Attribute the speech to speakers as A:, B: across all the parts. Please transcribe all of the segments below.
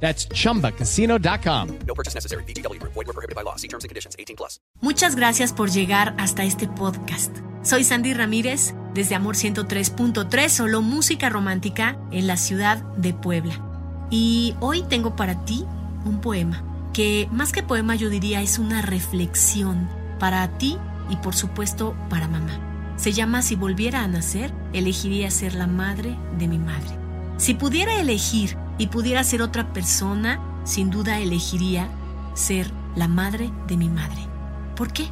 A: That's chumbacasino.com.
B: No purchase necessary. BGW. Void were prohibited by law. See terms and conditions. 18 plus.
C: Muchas gracias por llegar hasta este podcast. Soy Sandy Ramírez desde Amor 103.3, solo música romántica en la ciudad de Puebla. Y hoy tengo para ti un poema, que más que poema yo diría es una reflexión para ti y por supuesto para mamá. Se llama Si volviera a nacer, elegiría ser la madre de mi madre. Si pudiera elegir y pudiera ser otra persona, sin duda elegiría ser la madre de mi madre. ¿Por qué?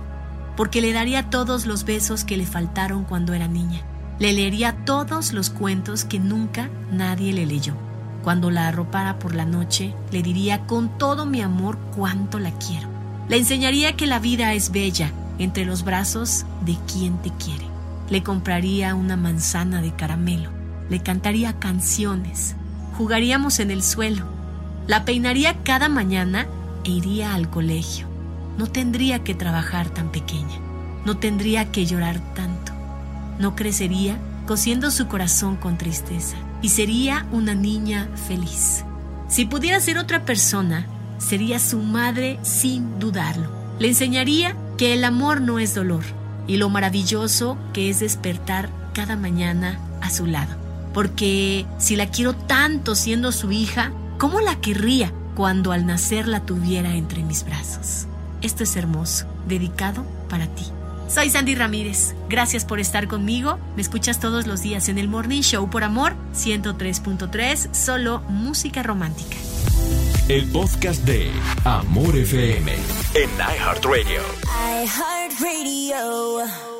C: Porque le daría todos los besos que le faltaron cuando era niña. Le leería todos los cuentos que nunca nadie le leyó. Cuando la arropara por la noche, le diría con todo mi amor cuánto la quiero. Le enseñaría que la vida es bella entre los brazos de quien te quiere. Le compraría una manzana de caramelo. Le cantaría canciones jugaríamos en el suelo, la peinaría cada mañana e iría al colegio. No tendría que trabajar tan pequeña, no tendría que llorar tanto, no crecería cosiendo su corazón con tristeza y sería una niña feliz. Si pudiera ser otra persona, sería su madre sin dudarlo. Le enseñaría que el amor no es dolor y lo maravilloso que es despertar cada mañana a su lado porque si la quiero tanto siendo su hija, ¿cómo la querría cuando al nacer la tuviera entre mis brazos? Esto es hermoso, dedicado para ti. Soy Sandy Ramírez. Gracias por estar conmigo. Me escuchas todos los días en el Morning Show por Amor 103.3, solo música romántica.
D: El podcast de Amor FM en iHeartRadio.
E: iHeartRadio.